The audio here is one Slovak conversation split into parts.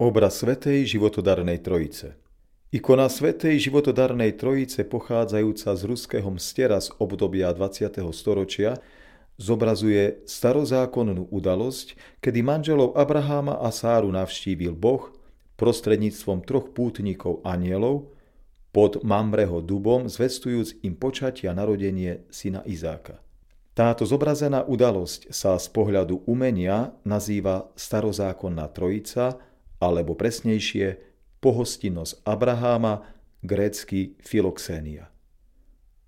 Obraz Svetej životodarnej Trojice Ikona Svetej životodarnej Trojice pochádzajúca z ruského mstera z obdobia 20. storočia zobrazuje starozákonnú udalosť, kedy manželov Abraháma a Sáru navštívil Boh prostredníctvom troch pútnikov anielov pod Mamreho dubom, zvestujúc im počatia narodenie syna Izáka. Táto zobrazená udalosť sa z pohľadu umenia nazýva starozákonná trojica – alebo presnejšie pohostinnosť Abraháma, grécky Filoxénia.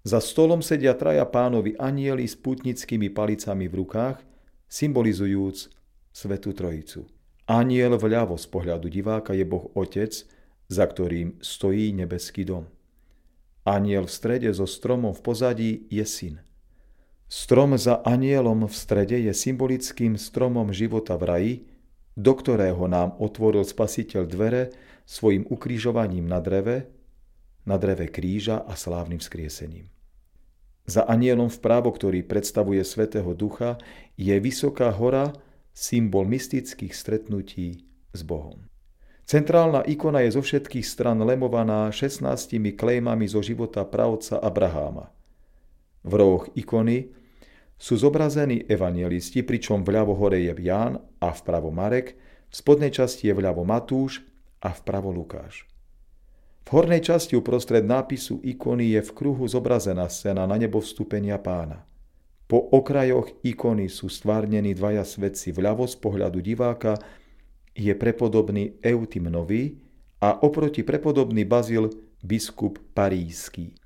Za stolom sedia traja pánovi anieli s putnickými palicami v rukách, symbolizujúc Svetú Trojicu. Aniel vľavo z pohľadu diváka je Boh Otec, za ktorým stojí nebeský dom. Aniel v strede so stromom v pozadí je syn. Strom za anielom v strede je symbolickým stromom života v raji, do ktorého nám otvoril Spasiteľ dvere svojim ukrižovaním na dreve, na dreve kríža a slávnym skriesením. Za anielom vpravo, ktorý predstavuje Svetého Ducha, je vysoká hora, symbol mystických stretnutí s Bohom. Centrálna ikona je zo všetkých stran lemovaná 16 klejmami zo života pravca Abraháma. V rohoch ikony sú zobrazení evangelisti, pričom vľavo hore je Ján a vpravo Marek, v spodnej časti je vľavo Matúš a vpravo Lukáš. V hornej časti uprostred nápisu ikony je v kruhu zobrazená scéna na nebo vstúpenia pána. Po okrajoch ikony sú stvárnení dvaja svetci vľavo z pohľadu diváka je prepodobný Eutimnový a oproti prepodobný Bazil biskup Parísky.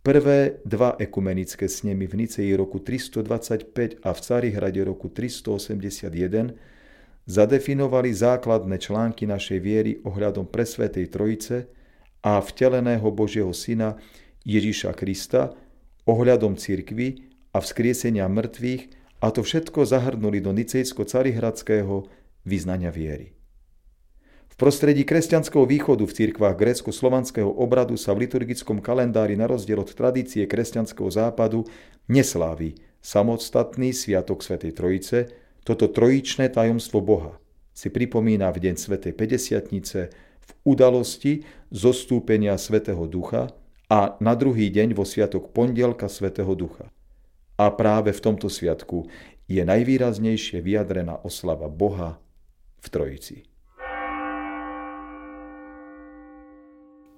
Prvé dva ekumenické snemy v Niceji roku 325 a v Carihrade roku 381 zadefinovali základné články našej viery ohľadom presvetej Trojice a vteleného Božieho Syna Ježiša Krista, ohľadom cirkvy a vzkriesenia mŕtvych a to všetko zahrnuli do nicejsko-carihradského vyznania viery prostredí kresťanského východu v cirkvách grécko-slovanského obradu sa v liturgickom kalendári na rozdiel od tradície kresťanského západu neslávi samostatný sviatok Svetej Trojice, toto trojičné tajomstvo Boha si pripomína v deň Svetej Pedesiatnice v udalosti zostúpenia Svetého Ducha a na druhý deň vo sviatok pondelka Svetého Ducha. A práve v tomto sviatku je najvýraznejšie vyjadrená oslava Boha v Trojici.